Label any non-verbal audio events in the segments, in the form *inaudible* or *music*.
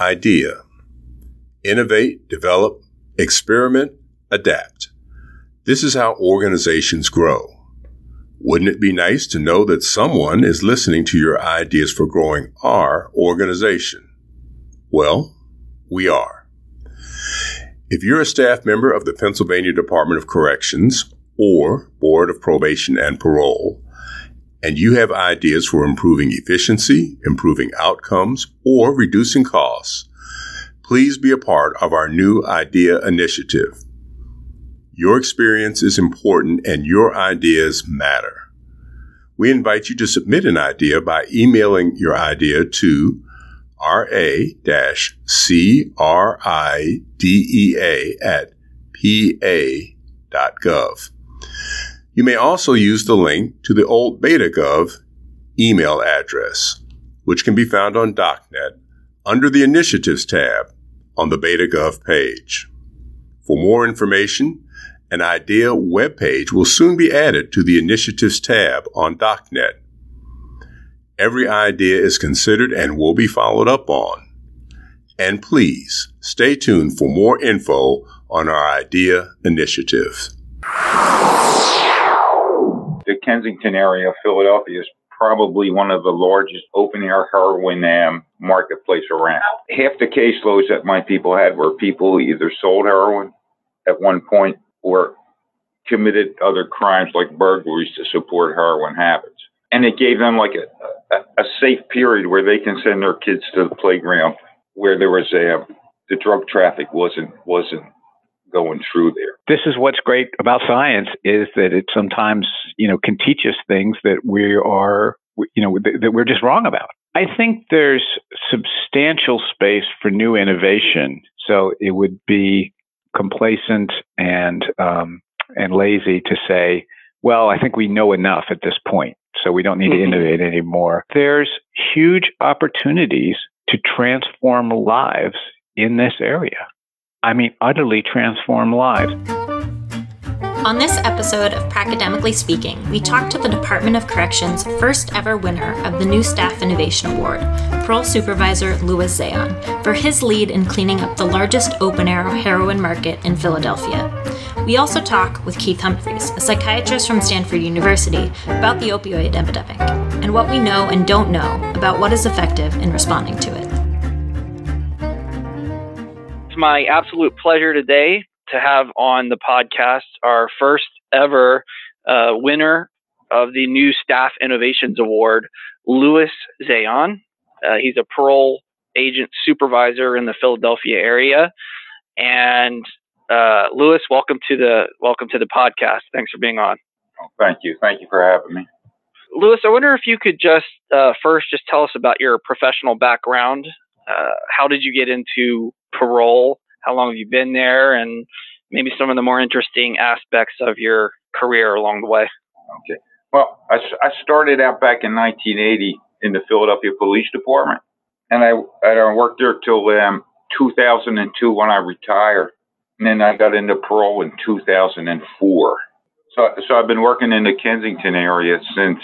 idea. Innovate, develop, experiment, adapt. This is how organizations grow. Wouldn't it be nice to know that someone is listening to your ideas for growing our organization? Well, we are. If you're a staff member of the Pennsylvania Department of Corrections or Board of Probation and Parole, and you have ideas for improving efficiency, improving outcomes, or reducing costs, please be a part of our new idea initiative. Your experience is important and your ideas matter. We invite you to submit an idea by emailing your idea to ra-cridea at pa.gov. You may also use the link to the old BetaGov email address, which can be found on DocNet under the Initiatives tab on the BetaGov page. For more information, an IDEA webpage will soon be added to the Initiatives tab on DocNet. Every idea is considered and will be followed up on. And please stay tuned for more info on our IDEA initiative. Kensington area of Philadelphia is probably one of the largest open air heroin um, marketplace around. Half the caseloads that my people had were people who either sold heroin at one point or committed other crimes like burglaries to support heroin habits. And it gave them like a, a, a safe period where they can send their kids to the playground where there was a, the drug traffic wasn't, wasn't going through there. This is what's great about science is that it sometimes, you know, can teach us things that we are, you know, that we're just wrong about. I think there's substantial space for new innovation. So it would be complacent and um, and lazy to say, well, I think we know enough at this point, so we don't need mm-hmm. to innovate anymore. There's huge opportunities to transform lives in this area. I mean, utterly transform lives. On this episode of Pracademically Speaking, we talked to the Department of Corrections' first ever winner of the New Staff Innovation Award, Parole Supervisor Louis Zayon, for his lead in cleaning up the largest open air heroin market in Philadelphia. We also talk with Keith Humphreys, a psychiatrist from Stanford University, about the opioid epidemic and what we know and don't know about what is effective in responding to it. My absolute pleasure today to have on the podcast our first ever uh, winner of the new Staff Innovations Award, Louis Zayon. Uh, he's a parole agent supervisor in the Philadelphia area. And uh, Louis, welcome to the welcome to the podcast. Thanks for being on. Oh, thank you. Thank you for having me. Louis, I wonder if you could just uh, first just tell us about your professional background. Uh, how did you get into parole? how long have you been there, and maybe some of the more interesting aspects of your career along the way. Okay. Well, I, I started out back in 1980 in the Philadelphia Police Department, and I, I worked there till um, 2002 when I retired, and then I got into parole in 2004. So, so I've been working in the Kensington area since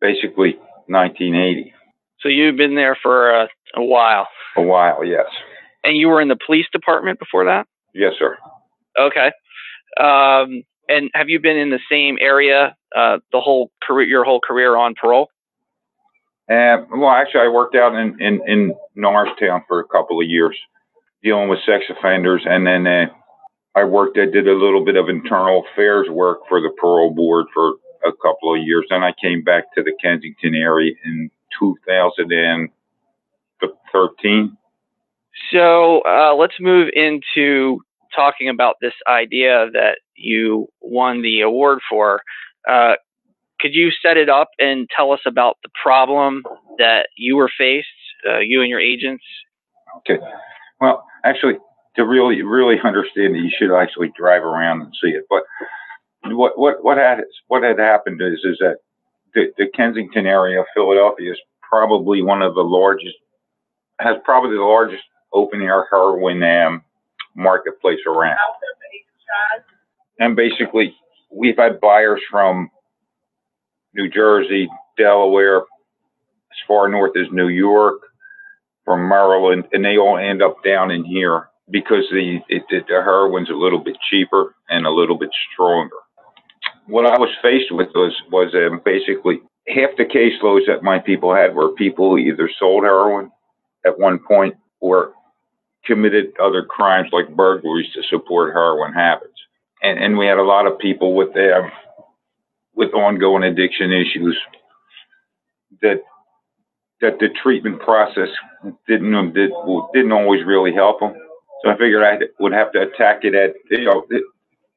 basically 1980. So you've been there for a, a while. A while, yes. And you were in the police department before that? Yes, sir. Okay. Um, and have you been in the same area uh, the whole career, your whole career on parole? Uh, well, actually, I worked out in, in, in Norristown for a couple of years dealing with sex offenders. And then uh, I worked, I did a little bit of internal affairs work for the parole board for a couple of years. Then I came back to the Kensington area in 2013. So uh, let's move into talking about this idea that you won the award for. Uh, could you set it up and tell us about the problem that you were faced, uh, you and your agents? Okay. Well, actually, to really, really understand it, you should actually drive around and see it. But what what what had what had happened is is that the, the Kensington area of Philadelphia is probably one of the largest, has probably the largest open air heroin um, marketplace around. And basically, we've had buyers from New Jersey, Delaware, as far north as New York, from Maryland, and they all end up down in here because the it, the heroin's a little bit cheaper and a little bit stronger. What I was faced with was was um, basically half the caseloads that my people had were people who either sold heroin at one point or committed other crimes like burglaries to support heroin habits. And, and we had a lot of people with um, with ongoing addiction issues that that the treatment process didn't did, didn't always really help them. So I figured I would have to attack it at you know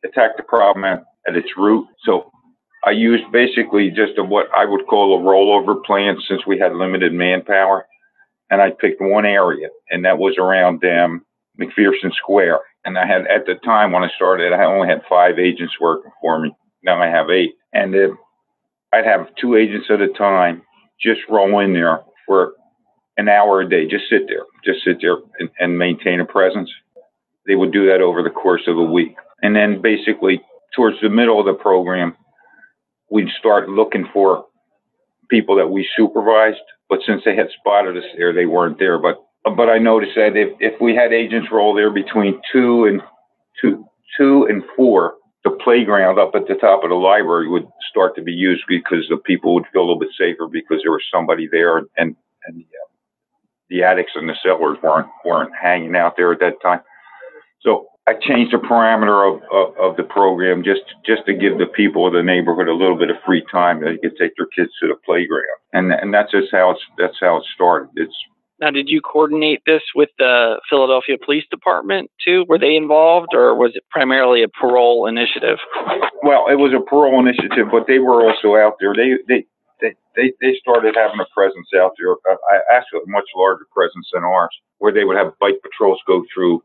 attack the problem at, at its root. So I used basically just a, what I would call a rollover plan since we had limited manpower, and I picked one area, and that was around um, McPherson Square. And I had at the time when I started, I only had five agents working for me. Now I have eight, and uh, I'd have two agents at a time just roll in there for an hour a day, just sit there, just sit there and, and maintain a presence. They would do that over the course of a week. And then basically towards the middle of the program, we'd start looking for people that we supervised. But since they had spotted us there, they weren't there. But but I noticed that if, if we had agents roll there between two and two two and four, the playground up at the top of the library would start to be used because the people would feel a little bit safer because there was somebody there and and the, uh, the addicts and the settlers weren't weren't hanging out there at that time. So I changed the parameter of, of, of, the program just just to give the people of the neighborhood a little bit of free time that they could take their kids to the playground, and and that's just how it's that's how it started. It's now, did you coordinate this with the Philadelphia Police Department too? Were they involved, or was it primarily a parole initiative? Well, it was a parole initiative, but they were also out there. They they they they, they started having a presence out there. Uh, actually, a much larger presence than ours, where they would have bike patrols go through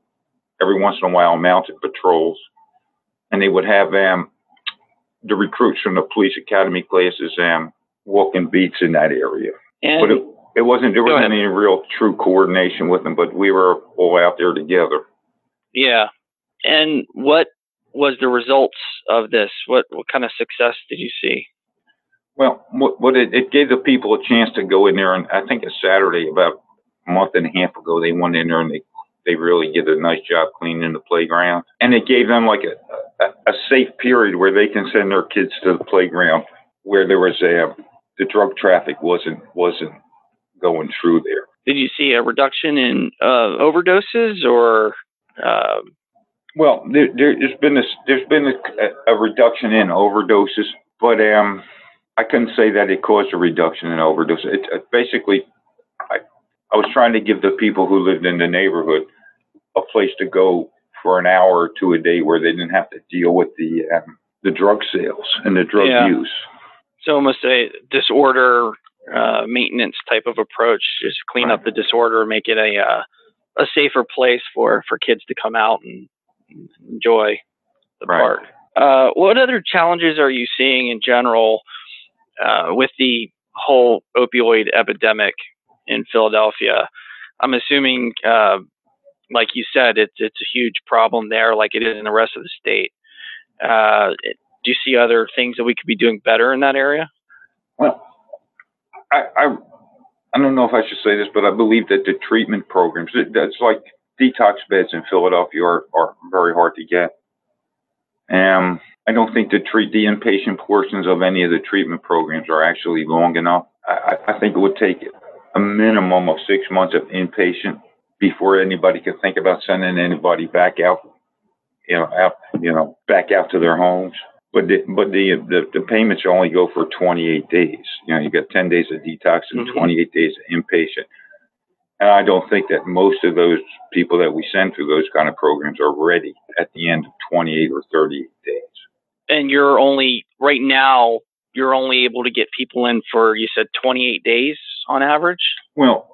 every once in a while mounted patrols, and they would have um, the recruits from the police academy classes um, walking beats in that area. And but it, it wasn't there wasn't any real true coordination with them, but we were all out there together. Yeah. And what was the results of this? What what kind of success did you see? Well, what, what it, it gave the people a chance to go in there, and I think a Saturday about a month and a half ago, they went in there and they they really did a nice job cleaning the playground. And it gave them like a, a, a safe period where they can send their kids to the playground where there was a, the drug traffic wasn't, wasn't going through there. Did you see a reduction in uh, overdoses or? Uh... Well, there, has been a, there's been a, a, reduction in overdoses, but um, I couldn't say that it caused a reduction in overdoses. It, it basically I was trying to give the people who lived in the neighborhood a place to go for an hour or two a day where they didn't have to deal with the um, the drug sales and the drug yeah. use. So almost a disorder uh, maintenance type of approach, just clean right. up the disorder, make it a uh, a safer place for for kids to come out and enjoy the right. park. Uh, what other challenges are you seeing in general uh, with the whole opioid epidemic in Philadelphia. I'm assuming, uh, like you said, it's it's a huge problem there, like it is in the rest of the state. Uh, do you see other things that we could be doing better in that area? Well, I, I I don't know if I should say this, but I believe that the treatment programs, that's like detox beds in Philadelphia are, are very hard to get. Um, I don't think the treat the inpatient portions of any of the treatment programs are actually long enough. I, I think it would take a minimum of six months of inpatient before anybody could think about sending anybody back out, you know, out, you know, back out to their homes. But the, but the, the, the payments only go for 28 days. You know, you got 10 days of detox and mm-hmm. 28 days of inpatient. And I don't think that most of those people that we send through those kind of programs are ready at the end of 28 or 38 days. And you're only right now you're only able to get people in for you said 28 days on average? Well,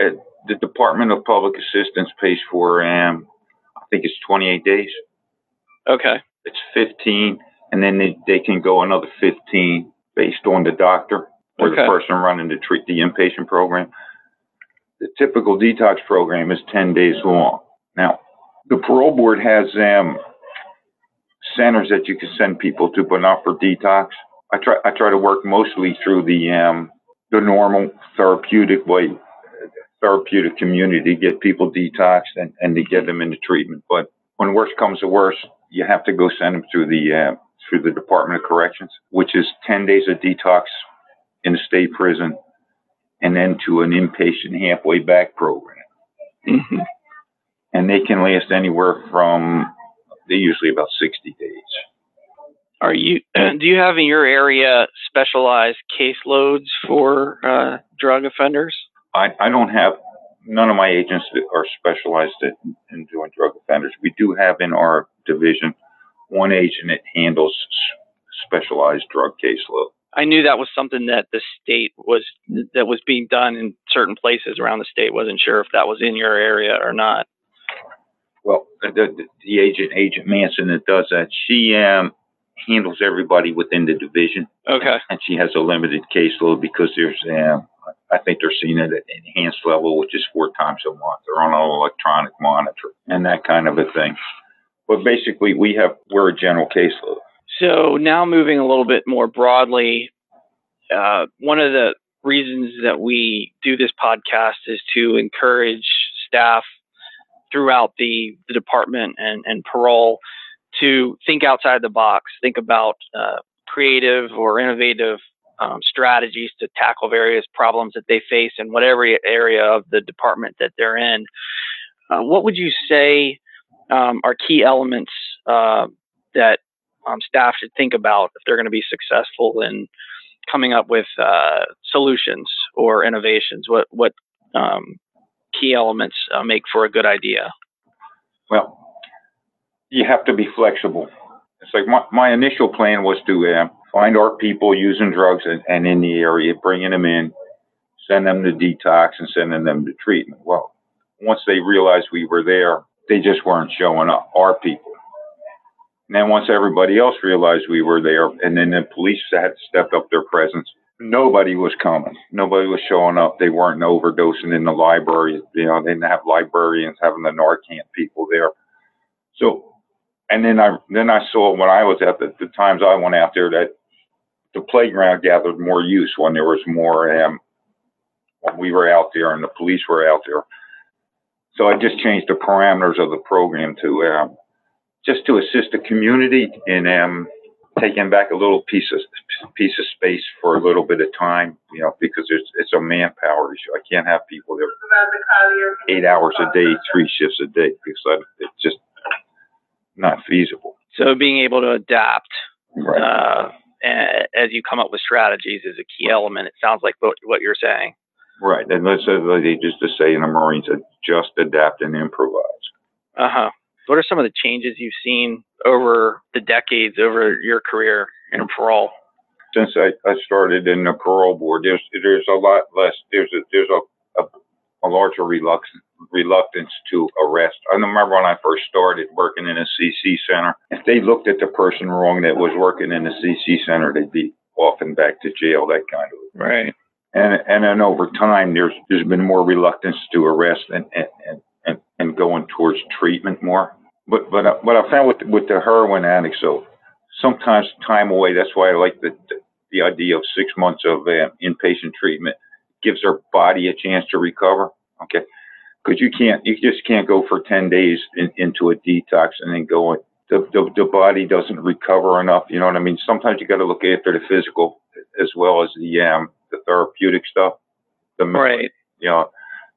uh, the Department of Public Assistance pays for um, I think it's 28 days. Okay. It's 15, and then they, they can go another 15 based on the doctor or okay. the person running to treat the inpatient program. The typical detox program is 10 days long. Now, the parole board has um, centers that you can send people to, but not for detox. I try I try to work mostly through the um, the normal therapeutic way therapeutic community to get people detoxed and, and to get them into treatment. But when worse comes to worse, you have to go send them through the uh, through the Department of Corrections, which is 10 days of detox in a state prison, and then to an inpatient halfway back program. Mhm. And they can last anywhere from they usually about 60 days. Are you? *clears throat* Do you have in your area specialized caseloads for uh, drug offenders? I, I don't have none of my agents that are specialized in, in doing drug offenders. We do have in our division one agent that handles specialized drug caseload. I knew that was something that the state was that was being done in certain places around the state. wasn't sure if that was in your area or not. Well, the, the, the agent, Agent Manson, that does that, she um, handles everybody within the division, Okay. and she has a limited caseload because there's, um, I think they're seeing it at enhanced level, which is four times a month. They're on an electronic monitor and that kind of a thing. But basically, we have we're a general caseload. So now moving a little bit more broadly, uh, one of the reasons that we do this podcast is to encourage staff throughout the, the department and, and parole to think outside the box, think about uh, creative or innovative um, strategies to tackle various problems that they face in whatever area of the department that they're in. Uh, what would you say um, are key elements uh, that um, staff should think about if they're going to be successful in coming up with uh, solutions or innovations? What what um, key elements uh, make for a good idea? Well, you have to be flexible. It's like my, my initial plan was to uh, find our people using drugs and, and in the area, bringing them in, send them to detox and sending them to treatment. Well, once they realized we were there, they just weren't showing up, our people. And then once everybody else realized we were there, and then the police had stepped up their presence, nobody was coming. Nobody was showing up. They weren't overdosing in the library. You know, they didn't have librarians having the Narcan people there. So, and then I then I saw when I was at the, the times I went out there that the playground gathered more use when there was more um, when we were out there and the police were out there. So I just changed the parameters of the program to um, just to assist the community in um, taking back a little piece of piece of space for a little bit of time, you know, because it's it's a manpower issue. I can't have people there eight hours a day, three shifts a day, because I, it's just not feasible. So being able to adapt Right. uh, as you come up with strategies is a key element. It sounds like what, you're saying. right. And let's say they just to say in the Marines, just adapt and improvise. Uh huh. What are some of the changes you've seen over the decades, over your career in parole? since I, I started in the parole board, there's there's a lot less there's a there's a, a, larger reluctance reluctance to arrest. I remember when I first started working in a CC center, if they looked at the person wrong that was working in the CC center, they'd be off and back to jail, that kind of Right. and and then over time there's there's been more reluctance to arrest and and and, and, going towards treatment more. But but uh, what I found with with the heroin addicts, so sometimes time away. That's why I like the the, the idea of six months of uh, inpatient treatment gives their body a chance to recover. Okay, because you can't you just can't go for ten days in, into a detox and then go. in- The, the the body doesn't recover enough. You know what I mean? Sometimes you got to look after the physical as well as the um the therapeutic stuff. The Right. you know,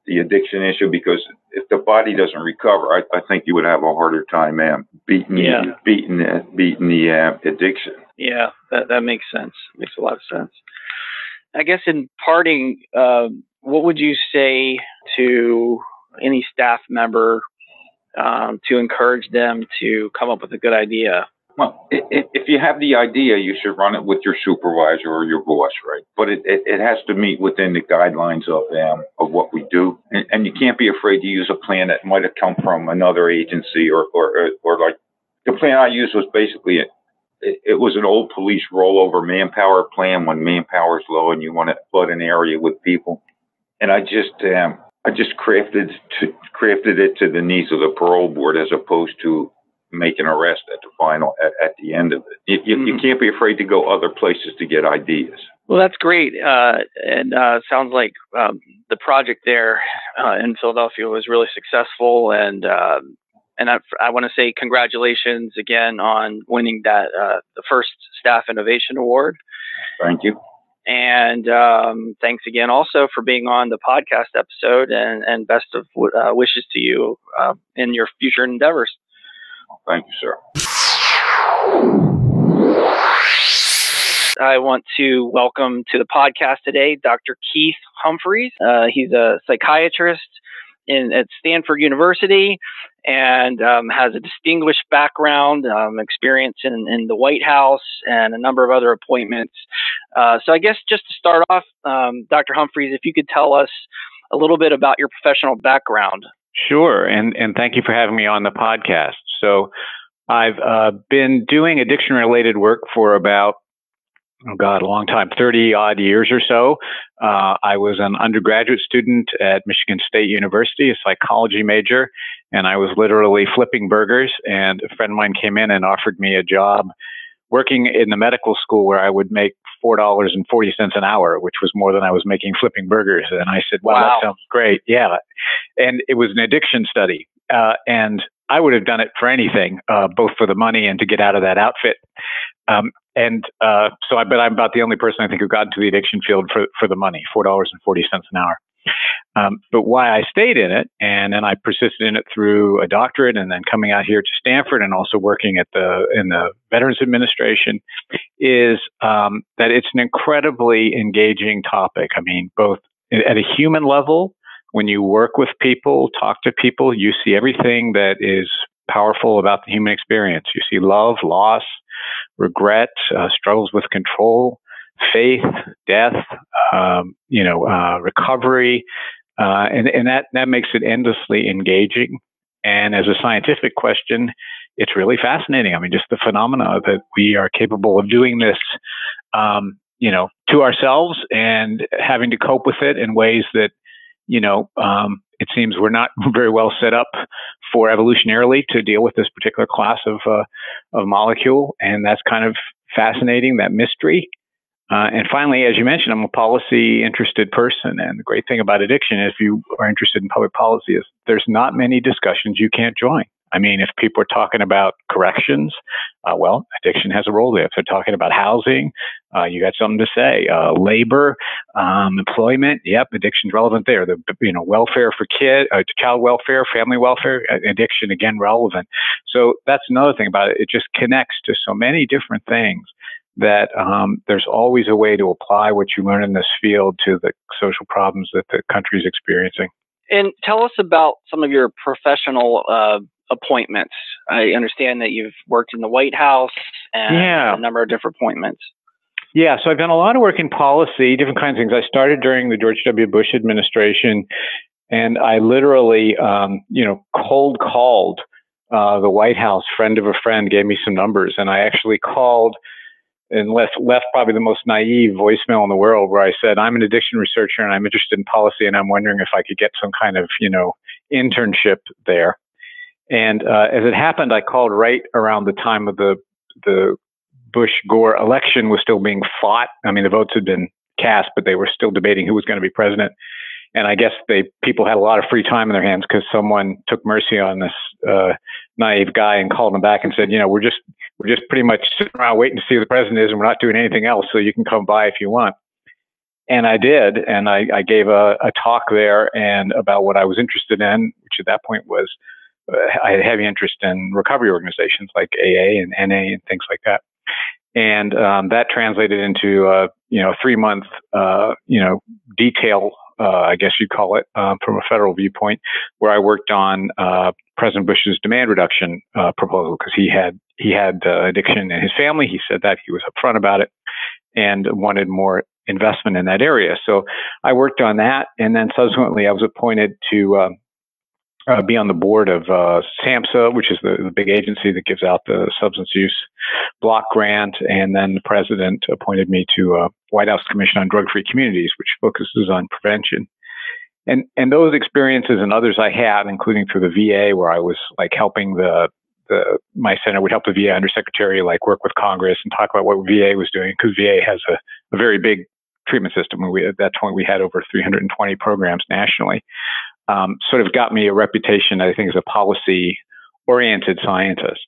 the addiction issue because if the body doesn't recover, I, I think you would have a harder time um, beating Yeah. the, beating the, beating the uh, addiction. Yeah, that that makes sense. Makes a lot of sense. I guess in parting, um, what would you say to any staff member um, to encourage them to come up with a good idea? Well, if you have the idea, you should run it with your supervisor or your boss, right? But it, it, it has to meet within the guidelines of um, of what we do, and, and you can't be afraid to use a plan that might have come from another agency or or or like the plan I used was basically it. Was an old police rollover manpower plan when manpower is low and you want to flood an area with people, and I just um, I just crafted to crafted it to the needs of the parole board as opposed to make an arrest at the final at, at the end of it. You, you, you Mhm. can't be afraid to go other places to get ideas. Well, that's great, uh, and uh, sounds like um, the project there uh, in Philadelphia was really successful, and um, and I, I want to say congratulations again on winning that uh, the first Staff Innovation Award. Thank you. And um, thanks again also for being on the podcast episode, and, and best of uh, wishes to you uh, in your future endeavors. Thank you, sir. I want to welcome to the podcast today Dr. Keith Humphreys. Uh, he's a psychiatrist in, at Stanford University and um, has a distinguished background, um, experience in, in, the White House, and a number of other appointments. Uh, so, I guess just to start off, um, Dr. Humphreys, if you could tell us a little bit about your professional background. Sure, and and thank you for having me on the podcast. So, I've uh, been doing addiction related work for about oh God, a long time, 30 odd years or so. Uh, I was an undergraduate student at Michigan State University, a psychology major, and I was literally flipping burgers. And a friend of mine came in and offered me a job working in the medical school where I would make four dollars and forty cents an hour, which was more than I was making flipping burgers. And I said, "Wow, wow. that sounds great." Yeah, and it was an addiction study, uh, and I would have done it for anything, uh, both for the money and to get out of that outfit. Um, and uh, so I bet I'm about the only person I think who got into the addiction field for, for the money, $4.40 an hour. Um, but why I stayed in it, and then I persisted in it through a doctorate, and then coming out here to Stanford, and also working at the in the Veterans Administration, is um, that it's an incredibly engaging topic. I mean, both at a human level, when you work with people, talk to people, you see everything that is powerful about the human experience. You see love, loss, regret, uh, struggles with control, faith, death, um, you know, uh, recovery, uh, and, and that, that makes it endlessly engaging. And as a scientific question, it's really fascinating. I mean, just the phenomena that we are capable of doing this, um, you know, to ourselves and having to cope with it in ways that, you know, um, it seems we're not *laughs* very well set up for evolutionarily to deal with this particular class of uh, of molecule, and that's kind of fascinating that mystery. Uh, and finally, as you mentioned, I'm a policy interested person, and the great thing about addiction, if you are interested in public policy, is there's not many discussions you can't join. I mean, if people are talking about corrections, uh, well, addiction has a role there. If they're talking about housing, uh, you got something to say. Uh, labor, um, employment, yep, addiction's relevant there. The you know welfare for kid, uh, child welfare, family welfare, addiction again relevant. So that's another thing about it. It just connects to so many different things that um, there's always a way to apply what you learn in this field to the social problems that the country is experiencing. And tell us about some of your professional uh, appointments. I understand that you've worked in the White House and yeah. a number of different appointments. Yeah, so I've done a lot of work in policy, different kinds of things. I started during the George W. Bush administration, and I literally, um, you know, cold called uh, the White House. Friend of a friend gave me some numbers, and I actually called and left left probably the most naive voicemail in the world, where I said, "I'm an addiction researcher, and I'm interested in policy, and I'm wondering if I could get some kind of, you know, internship there." And uh, as it happened, I called right around the time of the the Bush Gore election was still being fought. I mean, the votes had been cast, but they were still debating who was going to be president. And I guess they people had a lot of free time in their hands because someone took mercy on this uh, naive guy and called him back and said, you know, we're just we're just pretty much sitting around waiting to see who the president is, and we're not doing anything else. So you can come by if you want. And I did, and I, I gave a, a talk there and about what I was interested in, which at that point was I had a heavy interest in recovery organizations like AA and NA and things like that. And um, that translated into a you know three month uh, you know detail uh, I guess you'd call it um, from a federal viewpoint, where I worked on uh, President Bush's demand reduction uh, proposal because he had he had addiction in his family. He said that he was upfront about it and wanted more investment in that area. So I worked on that, and then subsequently I was appointed to um, uh, be on the board of uh, SAMHSA, which is the, the, big agency that gives out the substance use block grant. And then the president appointed me to a White House Commission on Drug Free Communities, which focuses on prevention. And, and those experiences and others I had, including through the VA, where I was like helping the, the my center would help the VA undersecretary like work with Congress and talk about what VA was doing because VA has a, a very big treatment system. We, at that point, we had over 320 programs nationally. Um, sort of got me a reputation, I think, as a policy oriented scientist.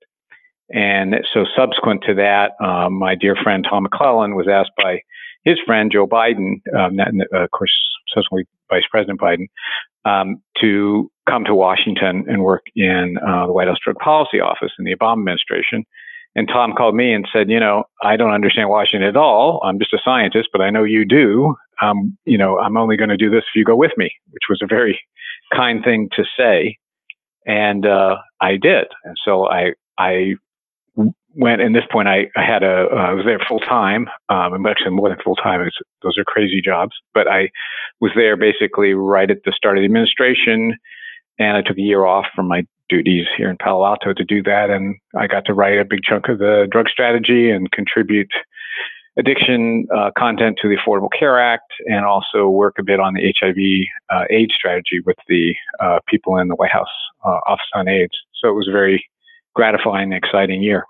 And so, subsequent to that, um, my dear friend Tom McLellan was asked by his friend Joe Biden, um, of course, subsequently Vice President Biden, um, to come to Washington and work in uh, the White House Drug Policy Office in the Obama administration. And Tom called me and said, you know, I don't understand Washington at all. I'm just a scientist, but I know you do. Um, you know, I'm only going to do this if you go with me, which was a very kind thing to say. And uh, I did. And so I I went. And this point, I, I had a uh, I was there full time. Um, actually more than full time. Those are crazy jobs. But I was there basically right at the start of the administration, and I took a year off from my duties here in Palo Alto to do that. And I got to write a big chunk of the drug strategy and contribute addiction uh, content to the Affordable Care Act and also work a bit on the HIV uh, AIDS strategy with the uh, people in the White House uh, Office on AIDS. So it was a very gratifying, and exciting year.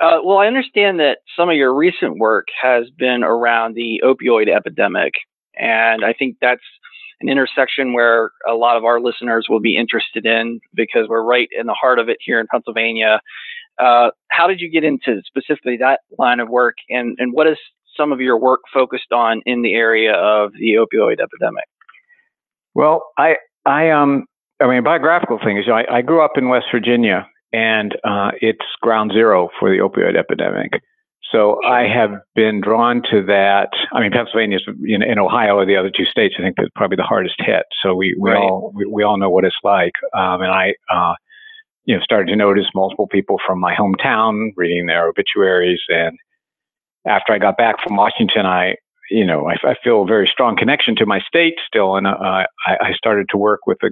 Uh, well, I understand that some of your recent work has been around the opioid epidemic, and I think that's an intersection where a lot of our listeners will be interested in because we're right in the heart of it here in Pennsylvania. Uh, how did you get into specifically that line of work, and, and what is some of your work focused on in the area of the opioid epidemic? Well, I, I, um, I mean, biographical thing is, you know, I, I grew up in West Virginia, and uh, it's ground zero for the opioid epidemic. So I have been drawn to that. I mean, Pennsylvania is, in, in Ohio are the other two states. I think that's probably the hardest hit. So we, we right. all we, we, all know what it's like. Um, and I, uh, you know, started to notice multiple people from my hometown reading their obituaries. And after I got back from Washington, I, you know, I, I feel a very strong connection to my state still. And uh, I, I started to work with a,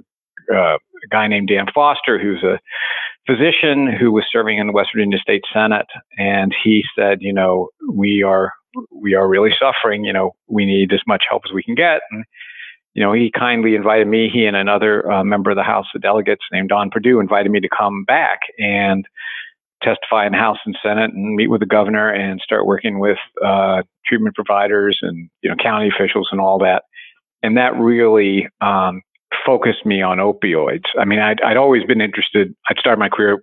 uh, a guy named Dan Foster, who's a physician who was serving in the West Virginia State Senate, and he said, you know, we are we are really suffering. You know, we need as much help as we can get. And you know, he kindly invited me, he and another uh, member of the House of Delegates named Don Perdue invited me to come back and testify in House and Senate and meet with the governor and start working with uh, treatment providers and you know county officials and all that. And that really um, focused me on opioids. I mean, I'd, I'd always been interested. I'd started my career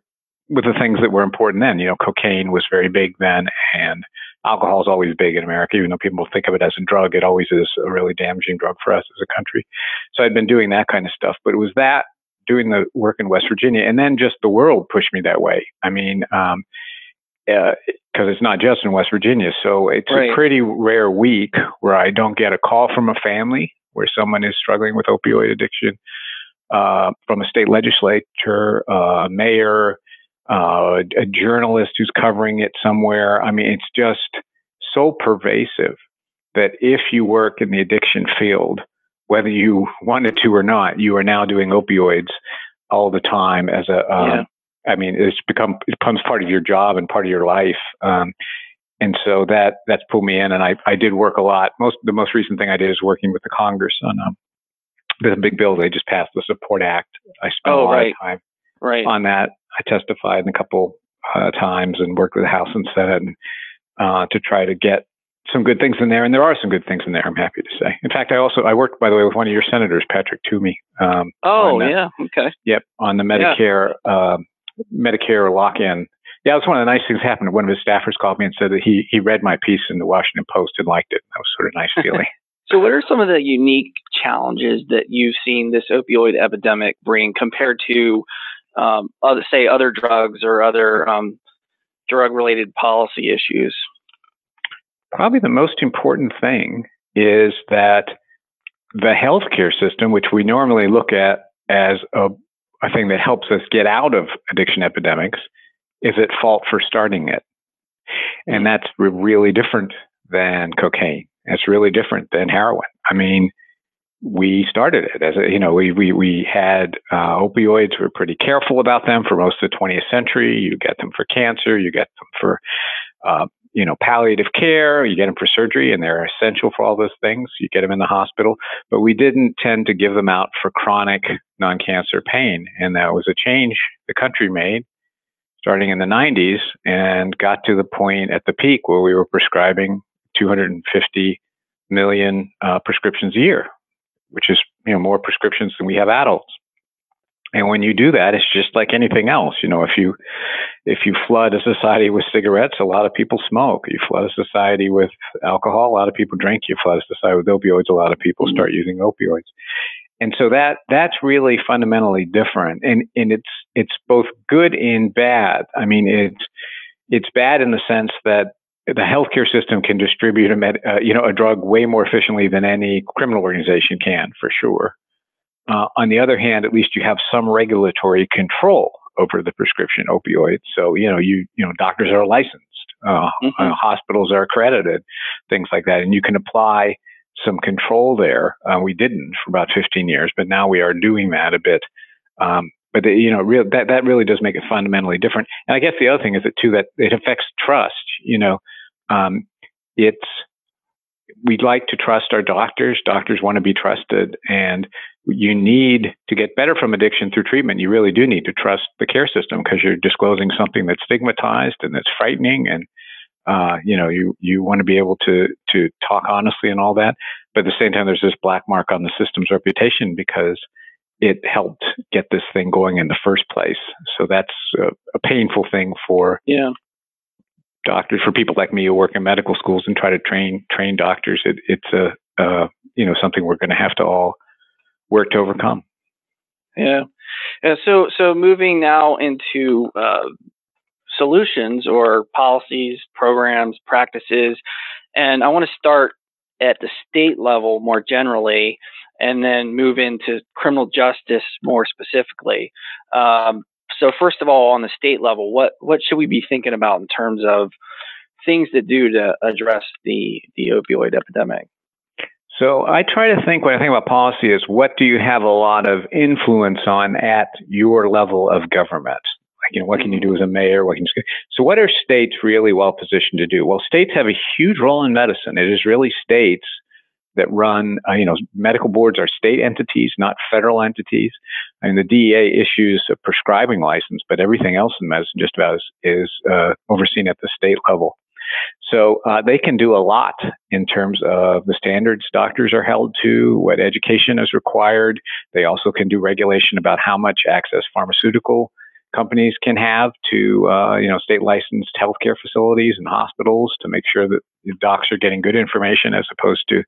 with the things that were important then. You know, cocaine was very big then, and alcohol is always big in America. Even though people think of it as a drug, it always is a really damaging drug for us as a country. So I'd been doing that kind of stuff. But it was that doing the work in West Virginia, and then just the world pushed me that way. I mean. Um, because uh, it's not just in West Virginia. So it's right. a pretty rare week where I don't get a call from a family where someone is struggling with opioid addiction uh, from a state legislature, uh, a mayor, uh, a journalist who's covering it somewhere. I mean, it's just so pervasive that if you work in the addiction field, whether you wanted to or not, you are now doing opioids all the time as a. Um, yeah. I mean, it's become it becomes part of your job and part of your life. Um, and so that that's pulled me in, and I I did work a lot. Most the most recent thing I did is working with the Congress on um, the big bill they just passed, the Support Act. I spent oh, a lot right. of time right. on that. I testified a couple uh, times and worked with the House and Senate and, uh, to try to get some good things in there, and there are some good things in there. I'm happy to say. In fact, I also I worked by the way with one of your senators, Patrick Toomey. Um, oh yeah, okay. Yep, on the Medicare yeah. uh, Medicare lock-in yeah, that's one of the nice things that happened. One of his staffers called me and said that he he read my piece in the Washington Post and liked it. That was sort of a nice feeling. *laughs* *laughs* so, what are some of the unique challenges that you've seen this opioid epidemic bring compared to, um, other, say, other drugs or other um, drug-related policy issues? Probably the most important thing is that the healthcare system, which we normally look at as a, a thing that helps us get out of addiction epidemics, is at fault for starting it. And that's really different than cocaine. It's really different than heroin. I mean, we started it as a, you know, we, we, we had uh, opioids. We are pretty careful about them for most of the 20th century. You get them for cancer, you get them for, uh, you know, palliative care, you get them for surgery, and they're essential for all those things. You get them in the hospital, but we didn't tend to give them out for chronic non cancer pain. And that was a change the country made starting in the 90s and got to the point at the peak where we were prescribing 250 million uh, prescriptions a year, which is you know more prescriptions than we have adults. And when you do that, it's just like anything else. You know, if you if you flood a society with cigarettes, a lot of people smoke. You flood a society with alcohol, a lot of people drink. You flood a society with opioids, a lot of people start mm-hmm. using opioids. And so that that's really fundamentally different. And and it's it's both good and bad. I mean, it's it's bad in the sense that the healthcare system can distribute a med, uh, you know a drug way more efficiently than any criminal organization can, for sure. Uh, on the other hand, at least you have some regulatory control over the prescription opioids. So you know you you know doctors are licensed, uh, mm-hmm. Uh, hospitals are accredited, things like that, and you can apply some control there. Uh, we didn't for about 15 years, but now we are doing that a bit. Um, but the, you know, real, that that really does make it fundamentally different. And I guess the other thing is that too that it affects trust. You know, um, it's we'd like to trust our doctors. Doctors want to be trusted, and you need to get better from addiction through treatment. You really do need to trust the care system because you're disclosing something that's stigmatized and that's frightening, and uh, you know you you want to be able to to talk honestly and all that. But at the same time, there's this black mark on the system's reputation because it helped get this thing going in the first place. So that's a, a painful thing for yeah doctors, for people like me who work in medical schools and try to train train doctors. It, it's a uh, you know something we're going to have to all work to overcome. Yeah. yeah so so moving now into uh, solutions or policies, programs, practices, and I want to start at the state level more generally, and then move into criminal justice more specifically. Um, so first of all, on the state level, what what should we be thinking about in terms of things to do to address the the opioid epidemic? So I try to think when I think about policy is what do you have a lot of influence on at your level of government? Like, you know, what can you do as a mayor? What can you, so what are states really well positioned to do? Well, states have a huge role in medicine. It is really states that run, uh, you know, medical boards are state entities, not federal entities. I mean, the DEA issues a prescribing license, but everything else in medicine just about is, is uh, overseen at the state level. So uh, they can do a lot in terms of the standards doctors are held to, what education is required. They also can do regulation about how much access pharmaceutical companies can have to, uh, you know, state licensed healthcare facilities and hospitals to make sure that docs are getting good information as opposed to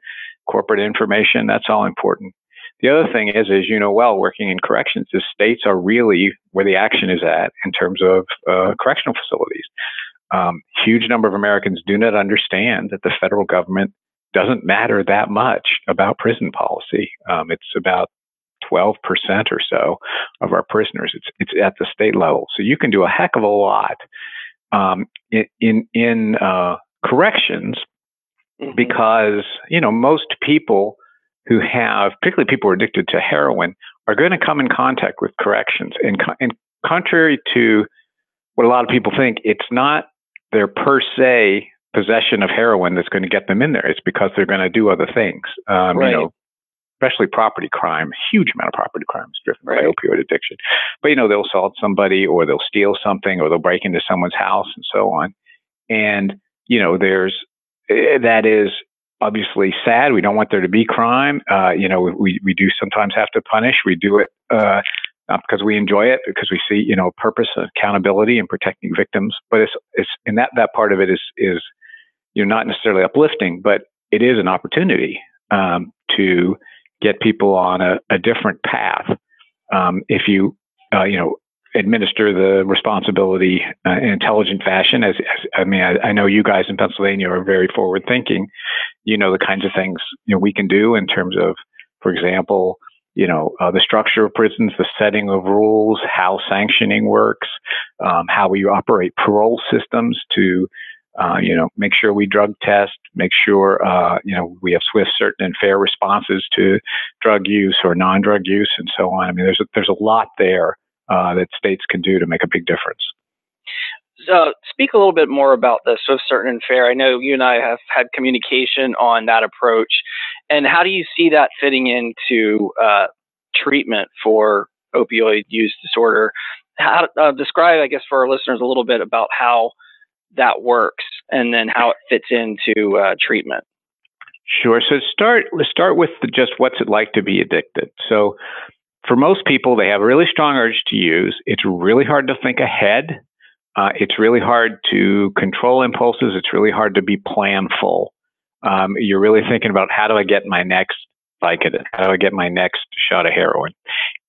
corporate information. That's all important. The other thing is, as you know well, working in corrections, the states are really where the action is at in terms of uh, correctional facilities. Um, huge number of Americans do not understand that the federal government doesn't matter that much about prison policy. Um, it's about 12% or so of our prisoners. It's, it's at the state level. So you can do a heck of a lot um, in, in, uh, corrections mm-hmm. because, you know, most people who have, particularly people who are addicted to heroin, are going to come in contact with corrections. And, and contrary to what a lot of people think, it's not their per se possession of heroin that's going to get them in there. It's because they're going to do other things. Um, right. You know, especially property crime. Huge amount of property crime is driven right. by opioid addiction. But you know, they'll assault somebody, or they'll steal something, or they'll break into someone's house, and so on. And you know, there's that is obviously sad. We don't want there to be crime. Uh, you know, we we do sometimes have to punish. We do it. Uh, not because we enjoy it, because we see, you know, purpose, accountability, and protecting victims. But it's it's and that that part of it is is you know not necessarily uplifting, but it is an opportunity um, to get people on a, a different path. Um, if you, uh, you know, administer the responsibility uh, in intelligent fashion, as, as I mean, I, I, know you guys in Pennsylvania are very forward thinking. You know the kinds of things you know we can do in terms of, for example, you know uh, the structure of prisons, the setting of rules, how sanctioning works, um, how we operate parole systems to uh, you know, make sure we drug test, make sure, uh, you know, we have swift, certain, and fair responses to drug use or non-drug use and so on. I mean, there's a, there's a lot there uh, that states can do to make a big difference. So, speak a little bit more about the swift, certain, and fair. I know you and I have had communication on that approach, and how do you see that fitting into uh, treatment for opioid use disorder? How uh, describe, I guess, for our listeners a little bit about how that works and then how it fits into uh, treatment. Sure. So start let's start with the, just what's it like to be addicted. So for most people, they have a really strong urge to use. It's really hard to think ahead. Uh, it's really hard to control impulses. It's really hard to be planful. Um, you're really thinking about how do I get my next Vicodin? How do I get my next shot of heroin?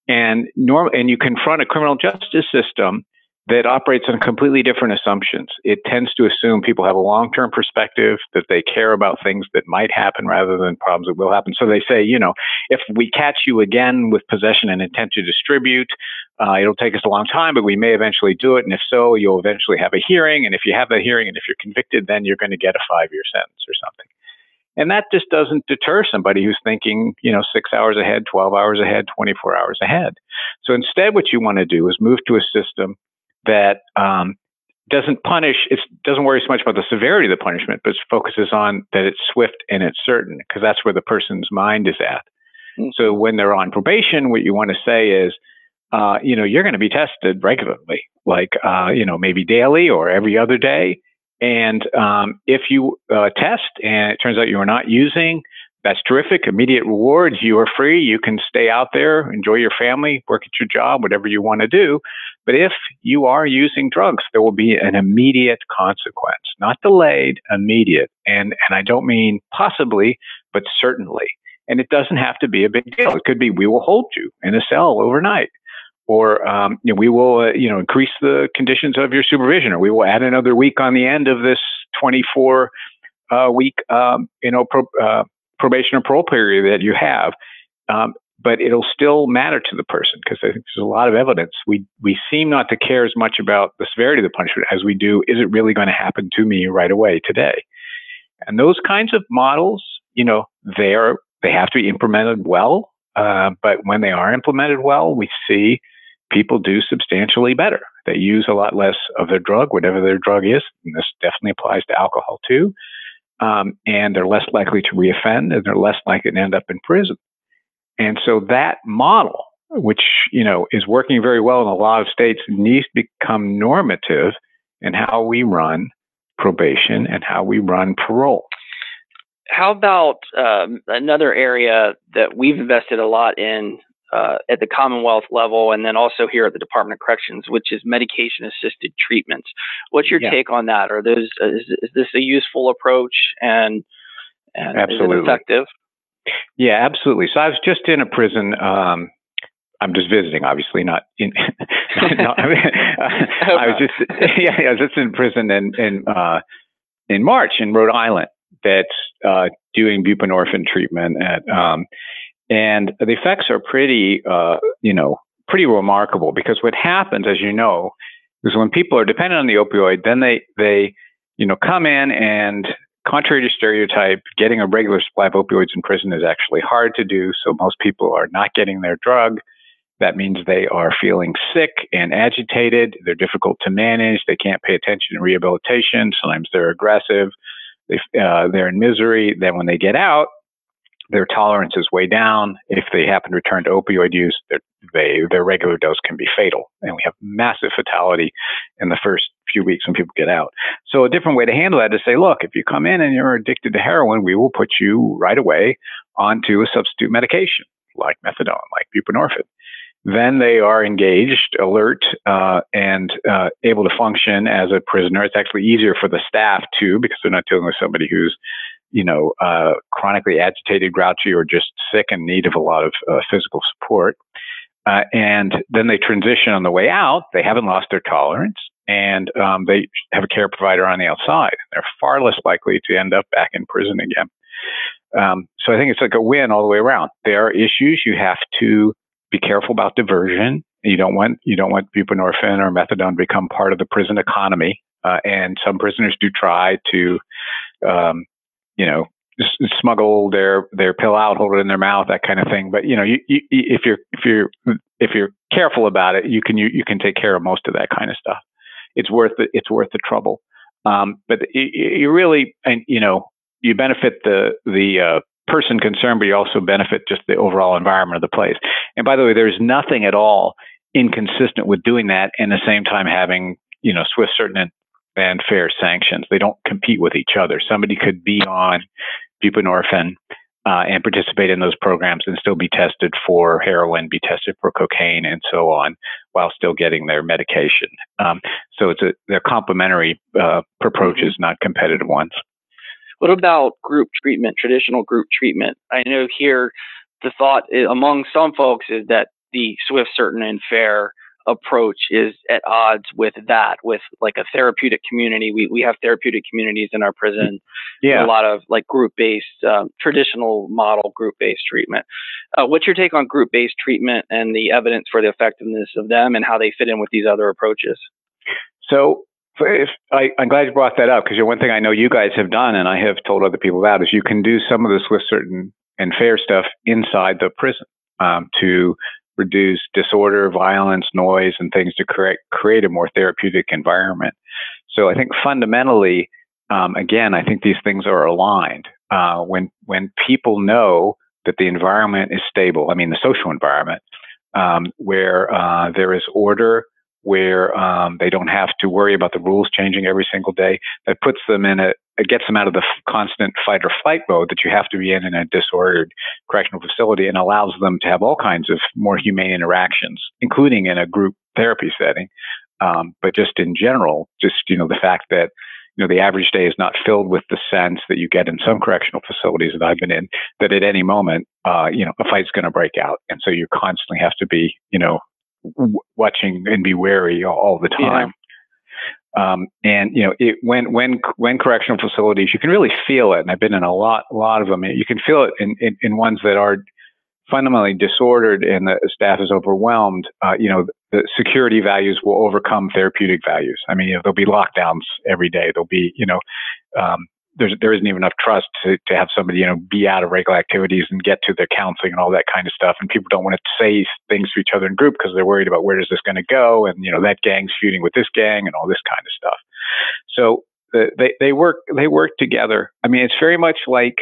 And norm- and you confront a criminal justice system that operates on completely different assumptions. It tends to assume people have a long term perspective, that they care about things that might happen rather than problems that will happen. So they say, you know, if we catch you again with possession and intent to distribute, uh, it'll take us a long time, but we may eventually do it. And if so, you'll eventually have a hearing. And if you have a hearing and if you're convicted, then you're going to get a five year sentence or something. And that just doesn't deter somebody who's thinking, you know, six hours ahead, 12 hours ahead, 24 hours ahead. So instead, what you want to do is move to a system that um, doesn't punish, it doesn't worry so much about the severity of the punishment, but focuses on that it's swift and it's certain, because that's where the person's mind is at. Mm-hmm. So when they're on probation, what you want to say is, uh, you know, you're going to be tested regularly, like, uh, you know, maybe daily or every other day. And um, if you uh, test and it turns out you are not using, that's terrific. Immediate rewards. You are free. You can stay out there, enjoy your family, work at your job, whatever you want to do. But if you are using drugs, there will be an immediate consequence, not delayed, immediate. And, and I don't mean possibly, but certainly. And it doesn't have to be a big deal. It could be we will hold you in a cell overnight. Or um, you know, we will, uh, you know, increase the conditions of your supervision, or we will add another week on the end of this 24 uh, week, um, you know, pro, uh, probation or parole period that you have. Um, but it'll still matter to the person because I think there's a lot of evidence. We we seem not to care as much about the severity of the punishment as we do is it really going to happen to me right away today? And those kinds of models, you know, they are they have to be implemented well. Uh, but when they are implemented well, we see people do substantially better. They use a lot less of their drug, whatever their drug is. And this definitely applies to alcohol too. Um, and they're less likely to reoffend, and they're less likely to end up in prison. And so that model, which you know is working very well in a lot of states, needs to become normative in how we run probation and how we run parole. How about um, another area that we've invested a lot in uh, at the Commonwealth level, and then also here at the Department of Corrections, which is medication-assisted treatments. What's your yeah. take on that? Are those is, is, this a useful approach and and absolutely. is it effective? Yeah, absolutely. So I was just in a prison. Um, I'm just visiting, obviously, not in. *laughs* no, I, mean, uh, I was just *laughs* yeah, I was just in prison in in uh, in March in Rhode Island that's uh, doing buprenorphine treatment at, um, and the effects are pretty, uh, you know, pretty remarkable because what happens, as you know, is when people are dependent on the opioid, then they they you know come in and contrary to stereotype, getting a regular supply of opioids in prison is actually hard to do. So most people are not getting their drug. That means they are feeling sick and agitated. They're difficult to manage. They can't pay attention in rehabilitation. Sometimes they're aggressive. They, uh, they're in misery. Then when they get out, their tolerance is way down. If they happen to return to opioid use, they, their regular dose can be fatal. And we have massive fatality in the first few weeks when people get out. So a different way to handle that is say, look, if you come in and you're addicted to heroin, we will put you right away onto a substitute medication like methadone, like buprenorphine. Then they are engaged, alert, uh, and uh, able to function as a prisoner. It's actually easier for the staff too because they're not dealing with somebody who's you know, uh, chronically agitated, grouchy, or just sick and need of a lot of uh, physical support. Uh, and then they transition on the way out. They haven't lost their tolerance, and um, they have a care provider on the outside. They're far less likely to end up back in prison again. Um, so I think it's like a win all the way around. There are issues you have to be careful about diversion. You don't want you don't want buprenorphine or methadone to become part of the prison economy. Uh, and some prisoners do try to um, you know, smuggle their their pill out, hold it in their mouth, that kind of thing. But you know, you, you, if you're if you're if you're careful about it, you can you, you can take care of most of that kind of stuff. It's worth it. It's worth the trouble. Um, but you, really, and you know, you benefit the the uh, person concerned, but you also benefit just the overall environment of the place. And by the way, there's nothing at all inconsistent with doing that, and the same time having you know swift, certain, and fair sanctions. They don't compete with each other. Somebody could be on buprenorphine uh, and participate in those programs and still be tested for heroin, be tested for cocaine, and so on, while still getting their medication. Um, so it's a they're complementary uh, approaches, not competitive ones. What about group treatment, traditional group treatment? I know here the thought among some folks is that the swift, certain, and fair approach is at odds with that, with like a therapeutic community. We, we have therapeutic communities in our prison. Yeah. A lot of like group based, um, traditional model group based treatment. Uh, what's your take on group based treatment and the evidence for the effectiveness of them and how they fit in with these other approaches? So, if, I, am glad you brought that up because one thing I know you guys have done and I have told other people about is you can do some of this with certain and fair stuff inside the prison um, to reduce disorder, violence, noise, and things to create, a more therapeutic environment. So I think fundamentally, um, again, I think these things are aligned. Uh, when when people know that the environment is stable, I mean the social environment, um, where uh, there is order, where um, they don't have to worry about the rules changing every single day, that puts them in a, it gets them out of the constant fight or flight mode that you have to be in in a disordered correctional facility and allows them to have all kinds of more humane interactions, including in a group therapy setting. Um, but just in general, just, you know, the fact that, you know, the average day is not filled with the sense that you get in some correctional facilities that I've been in, that at any moment, uh, you know, a fight's going to break out. And so you constantly have to be, you know, w- watching and be wary all the time. Um, and you know, it, when when when correctional facilities, you can really feel it. And I've been in a lot, a lot of them. You can feel it in, in, in ones that are fundamentally disordered and the staff is overwhelmed. Uh, you know, the security values will overcome therapeutic values. I mean, you know, there'll be lockdowns every day. There'll be, you know, um, there's, there isn't even enough trust to, to have somebody, you know, be out of regular activities and get to their counseling and all that kind of stuff. And people don't want to say things to each other in group because they're worried about where is this going to go. And, you know, that gang's feuding with this gang and all this kind of stuff. So uh, they, they work, they work together. I mean, it's very much like,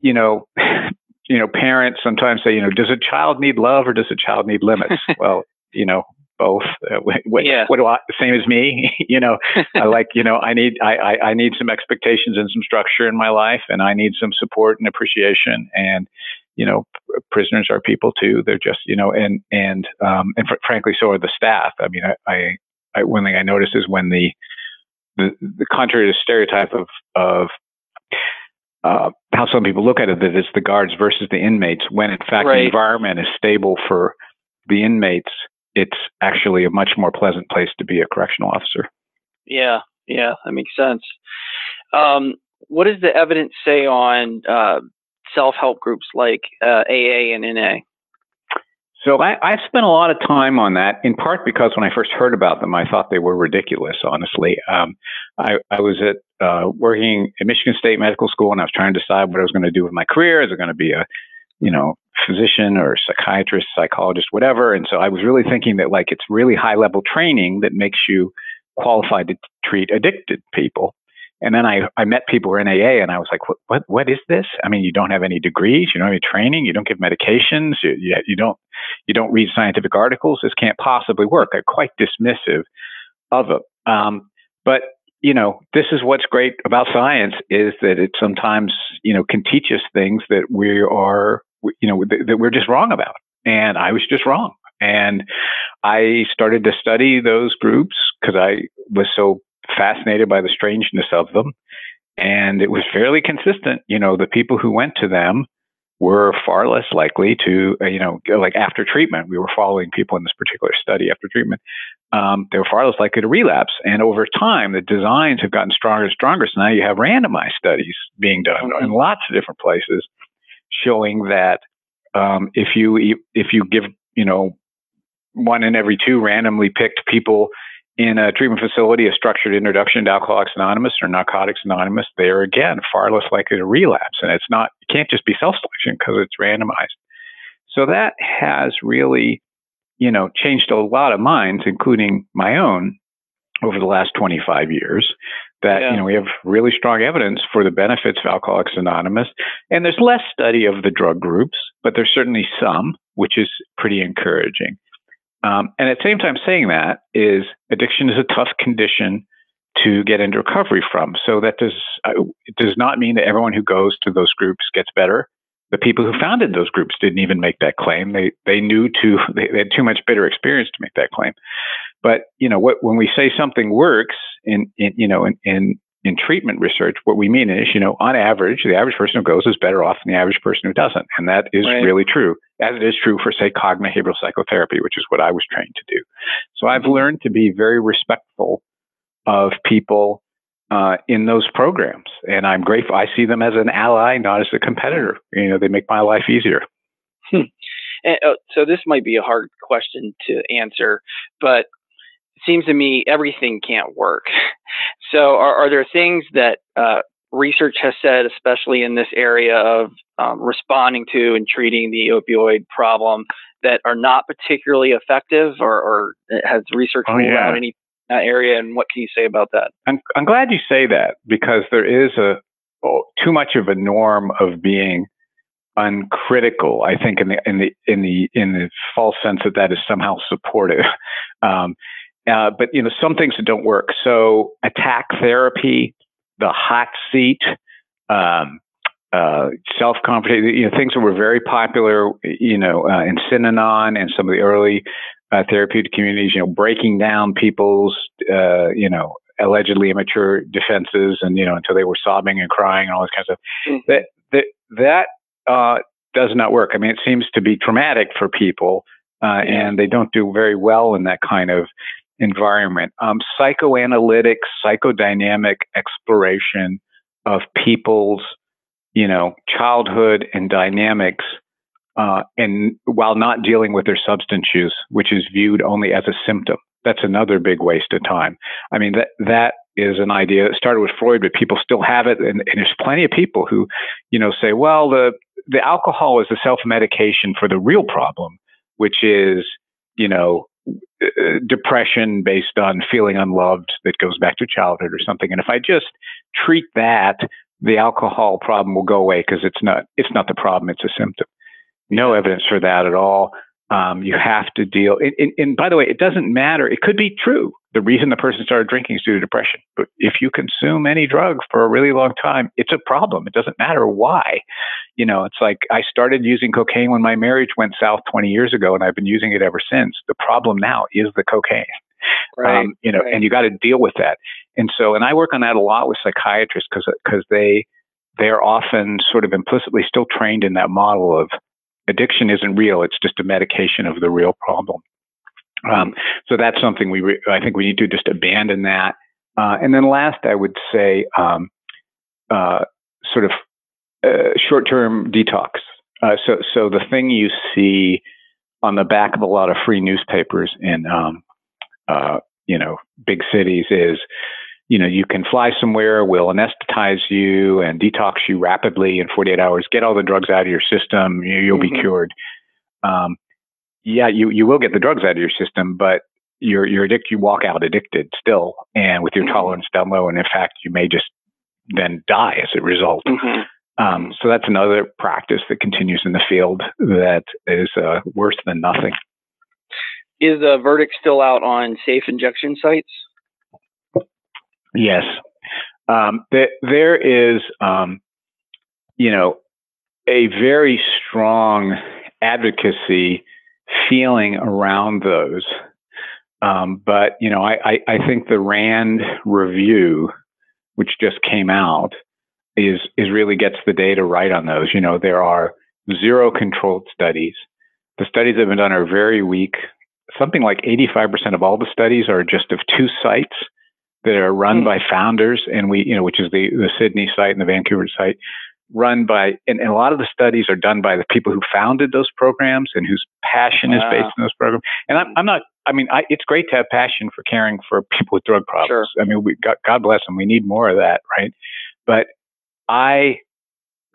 you know, *laughs* you know, parents sometimes say, you know, does a child need love or does a child need limits? *laughs* well, you know, both. Uh, what, yeah. what do I, same as me, *laughs* you know, I like, you know, I need, I, I, I need some expectations and some structure in my life and I need some support and appreciation. And, you know, prisoners are people too. They're just, you know, and, and, um, and fr- frankly, so are the staff. I mean, I, I, I, one thing I notice is when the, the, the contrary to stereotype of, of, uh, how some people look at it, that it's the guards versus the inmates, when in fact right. the environment is stable for the inmates it's actually a much more pleasant place to be a correctional officer. Yeah, yeah, that makes sense. Um, what does the evidence say on uh, self-help groups like uh, AA and NA? So I, I've spent a lot of time on that, in part because when I first heard about them, I thought they were ridiculous. Honestly, um, I, I, was at uh, working at Michigan State Medical School, and I was trying to decide what I was going to do with my career. Is it going to be a, you know, physician or psychiatrist, psychologist, whatever. And so I was really thinking that like it's really high level training that makes you qualified to treat addicted people. And then I, I met people who were in AA and I was like, what, what, what is this? I mean, you don't have any degrees, you don't have any training, you don't give medications, you, you, you don't, you don't read scientific articles. This can't possibly work. I'm quite dismissive of it. Um, but you know, this is what's great about science is that it sometimes, you know, can teach us things that we are you know, th- that we're just wrong about. And I was just wrong. And I started to study those groups because I was so fascinated by the strangeness of them. And it was fairly consistent. You know, the people who went to them were far less likely to, uh, you know, like after treatment, we were following people in this particular study after treatment. Um, they were far less likely to relapse. And over time, the designs have gotten stronger and stronger. So now you have randomized studies being done mm-hmm. in lots of different places showing that um, if you if you give you know one in every two randomly picked people in a treatment facility a structured introduction to Alcoholics Anonymous or Narcotics Anonymous, they are again far less likely to relapse. And it's not it can't just be self selection because it's randomized. So that has really, you know, changed a lot of minds, including my own, over the last 25 years that yeah. you know we have really strong evidence for the benefits of Alcoholics Anonymous, and there's less study of the drug groups, but there's certainly some, which is pretty encouraging. Um, and at the same time, saying that is addiction is a tough condition to get into recovery from. So that does uh, it does not mean that everyone who goes to those groups gets better. The people who founded those groups didn't even make that claim. They they knew to *laughs* they, they had too much bitter experience to make that claim. But you know what when we say something works in, in you know in, in in treatment research, what we mean is, you know, on average, the average person who goes is better off than the average person who doesn't. And that is right. really true, as it is true for, say, cognitive behavioral psychotherapy, which is what I was trained to do. So I've mm-hmm. learned to be very respectful of people uh, in those programs. And I'm grateful. I see them as an ally, not as a competitor. You know, they make my life easier. Hmm. And, uh, so this might be a hard question to answer, but seems to me everything can't work. *laughs* So are, are there things that uh, research has said, especially in this area of um, responding to and treating the opioid problem, that are not particularly effective, or, or has research oh, yeah. out any area? And what can you say about that? I'm, I'm glad you say that because there is a oh, too much of a norm of being uncritical. I think in the in the in the in the false sense that that is somehow supportive. *laughs* Um, uh, but you know, some things that don't work. So attack therapy, the hot seat, um, uh, self confidence, you know, things that were very popular, you know, uh, in Synanon and some of the early uh, therapeutic communities, you know, breaking down people's, uh, you know, allegedly immature defenses and, you know, until they were sobbing and crying and all this kind of stuff. Mm-hmm. That, that, that, uh, does not work. I mean, it seems to be traumatic for people, uh, and they don't do very well in that kind of environment. Um, psychoanalytic, psychodynamic exploration of people's, you know, childhood and dynamics, uh, and while not dealing with their substance use, which is viewed only as a symptom. That's another big waste of time. I mean, that that is an idea that started with Freud, but people still have it, and, and there's plenty of people who, you know, say, well, the the alcohol is the self medication for the real problem, which is, you know, depression based on feeling unloved that goes back to childhood or something. And if I just treat that, the alcohol problem will go away because it's not it's not the problem; it's a symptom. No evidence for that at all. Um, you have to deal. And, and, and, by the way, it doesn't matter. It could be true. The reason the person started drinking is due to depression. But if you consume any drug for a really long time, it's a problem. It doesn't matter why. You know, it's like I started using cocaine when my marriage went south 20 years ago, and I've been using it ever since. The problem now is the cocaine. Right, um, you know, right. and you got to deal with that. And so, and I work on that a lot with psychiatrists because because they they are often sort of implicitly still trained in that model of addiction isn't real; it's just a medication of the real problem. Um, so that's something we re- I think we need to just abandon that. Uh, and then last, I would say um, uh, sort of uh, short-term detox. Uh, so so the thing you see on the back of a lot of free newspapers in um, uh, you know big cities is you know, you can fly somewhere, we'll anesthetize you and detox you rapidly in 48 hours, get all the drugs out of your system, you, will mm-hmm. be cured. Um, yeah, you, you will get the drugs out of your system, but you're, you're addicted, you walk out addicted still and with your mm-hmm. tolerance down low. And in fact, you may just then die as a result. Mm-hmm. Um, so that's another practice that continues in the field that is uh, worse than nothing. Is the verdict still out on safe injection sites? Yes. Um, th- there is, um, you know, a very strong advocacy feeling around those. Um, but, you know, I, I, I, think the RAND review, which just came out, is, is really gets the data right on those. You know, there are zero controlled studies. The studies that have been done are very weak. Something like 85% of all the studies are just of two sites that are run mm-hmm. by founders, and we, you know, which is the the Sydney site and the Vancouver site, run by, and, and, a lot of the studies are done by the people who founded those programs and whose passion wow. is based in those programs. And I'm, I'm not, I mean, I, it's great to have passion for caring for *laughs* people with drug problems. Sure. I mean, we, God, God bless them. We need more of that, right? But I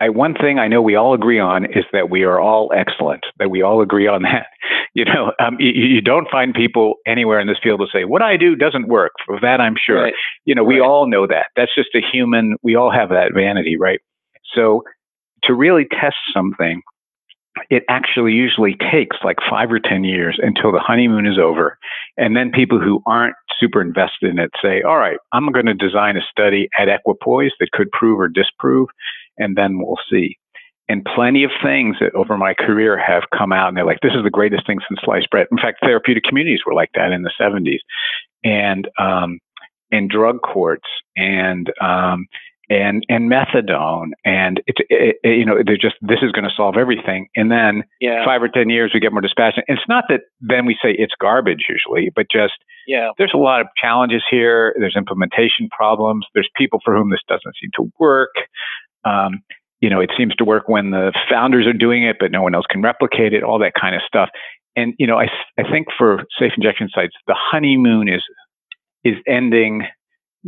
I, one thing I know we all agree on is that we are all excellent, that we all agree on *laughs* that. You know, um, you, you, don't find people anywhere in this field to say, what I do doesn't work. For that, I'm sure. Right. You know, we right. all know that. That's just a human, we all have that vanity, right? So to really test something, it actually usually takes like five or 10 years until the honeymoon is over. And then people who aren't super invested in it say, all right, I'm going to design a study at equipoise that could prove or disprove, and then we'll see. And plenty of things that over my career have come out and they're like, this is the greatest thing since sliced bread. In fact, therapeutic communities were like that in the 70s. And, um, and drug courts and, um, and and methadone. And it's it, it, you know they're just this is going to solve everything. And then yeah. five or ten years we get more dispassionate it's not that then we say it's garbage usually but just yeah. there's a lot of challenges here. There's implementation problems. There's people for whom this doesn't seem to work. Um, you know it seems to work when the founders are doing it but no one else can replicate it all that kind of stuff. And you know i i think for safe injection sites the honeymoon is is ending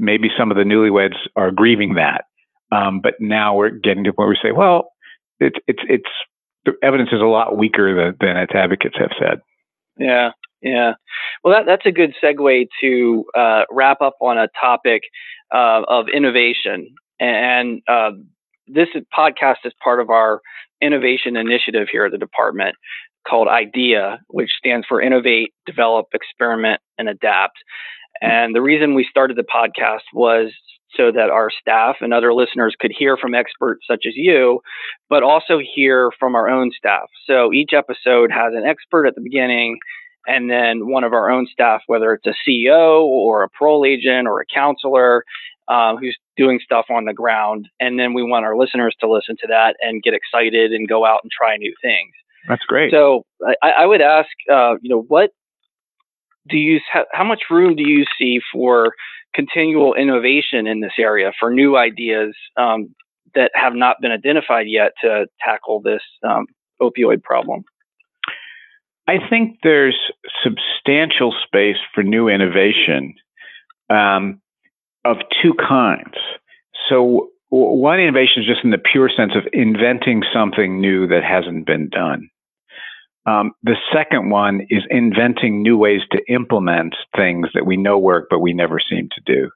maybe some of the newlyweds are grieving that. Um, but now we're getting to where we say, well, it's it's it's the evidence is a lot weaker than, than its advocates have said. Yeah, yeah. Well, that, that's a good segue to uh, wrap up on a topic uh, of innovation. And uh, this podcast is part of our innovation initiative here at the department called IDEA, which stands for Innovate, Develop, Experiment, and Adapt. And the reason we started the podcast was so that our staff and other listeners could hear from experts such as you, but also hear from our own staff. So each episode has an expert at the beginning and then one of our own staff, whether it's a CEO or a parole agent or a counselor uh, who's doing stuff on the ground. And then we want our listeners to listen to that and get excited and go out and try new things. That's great. So I, I would ask, uh, you know, what do you how much room do you see for continual innovation in this area for new ideas um, that have not been identified yet to tackle this um, opioid problem? I think there's substantial space for new innovation um, of two kinds. So, one innovation is just in the pure sense of inventing something new that hasn't been done. Um, the second one is inventing new ways to implement things that we know work, but we never seem to do.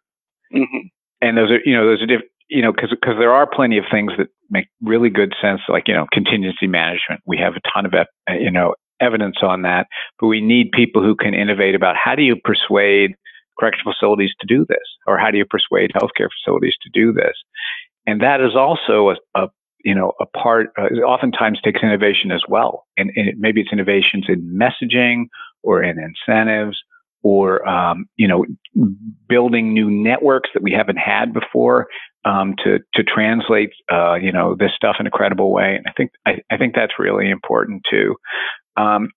Mm-hmm. And those are, you know, those are different, you know, because because there are plenty of things that make really good sense, like you know, contingency management. We have a ton of, you know, evidence on that, but we need people who can innovate about how do you persuade correctional facilities to do this, or how do you persuade healthcare facilities to do this. And that is also a, a you know, a part, uh, oftentimes takes innovation as well. And, and it, maybe it's innovations in messaging or in incentives or, um, you know, building new networks that we haven't had before um, to, to translate, uh, you know, this stuff in a credible way. And I think, I, I think that's really important too. Um,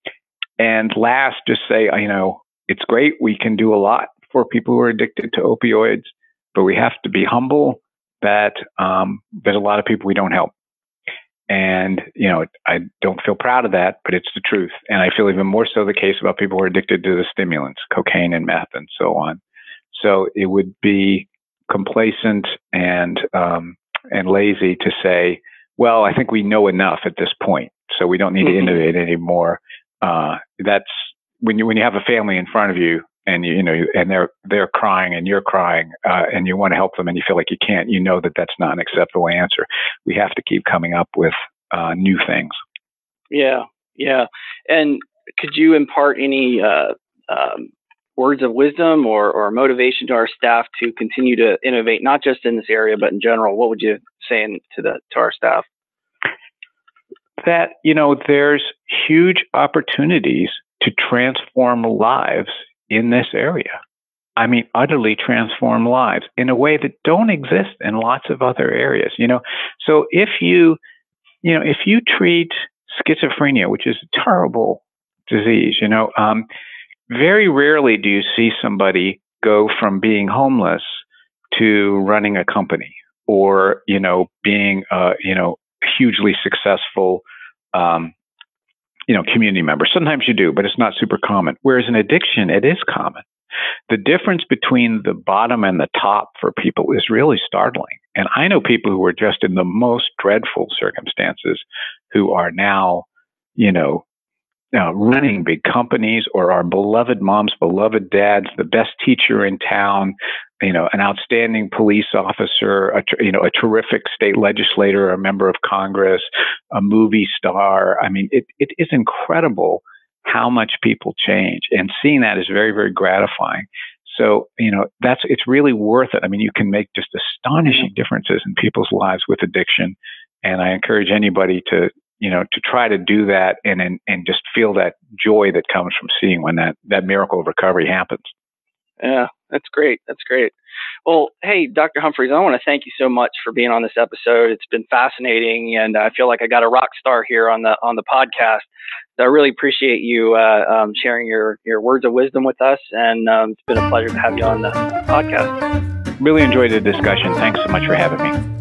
and last, just say, uh, you know, it's great. We can do a lot for people who are addicted to opioids, but we have to be humble that um, there's a lot of people we don't help. And, you know, I don't feel proud of that, but it's the truth. And I feel even more so the case about people who are addicted to the stimulants, cocaine and meth and so on. So it would be complacent and, um, and lazy to say, well, I think we know enough at this point, so we don't need mm-hmm. to innovate anymore. Uh, that's when you when you have a family in front of you and you, you know and they're they're crying and you're crying uh, and you want to help them and you feel like you can't you know that that's not an acceptable answer. We have to keep coming up with uh, new things. Yeah yeah. And could you impart any uh, um, words of wisdom or, or motivation to our staff to continue to innovate not just in this area but in general? What would you say in, to the to our staff? That you know there's huge opportunities to transform lives in this area. I mean, utterly transform lives in a way that don't exist in lots of other areas. You know, so if you, you know, if you treat schizophrenia, which is a terrible disease, you know, um, very rarely do you see somebody go from being homeless to running a company or, you know, being, uh, you know, hugely successful um, you know, community members. Sometimes you do, but it's not super common. Whereas in addiction, it is common. The difference between the bottom and the top for people is really startling. And I know people who are just in the most dreadful circumstances who are now, you know, know, running big companies or our beloved moms, beloved dads, the best teacher in town, you know, an outstanding police officer, a, you know, a terrific state legislator, a member of Congress, a movie star. I mean, it, it is incredible how much people change and seeing that is very, very gratifying. So, you know, that's, it's really worth it. I mean, you can make just astonishing differences in people's lives with addiction. And I encourage anybody to, you know, to try to do that and, and, and just feel that joy that comes from seeing when that, that miracle of recovery happens. Yeah, that's great. That's great. Well, hey, Dr. Humphreys, I want to thank you so much for being on this episode. It's been fascinating, and I feel like I got a rock star here on the on the podcast. So I really appreciate you uh, um, sharing your your words of wisdom with us, and um, it's been a pleasure to have you on the podcast. Really enjoyed the discussion. Thanks so much for having me.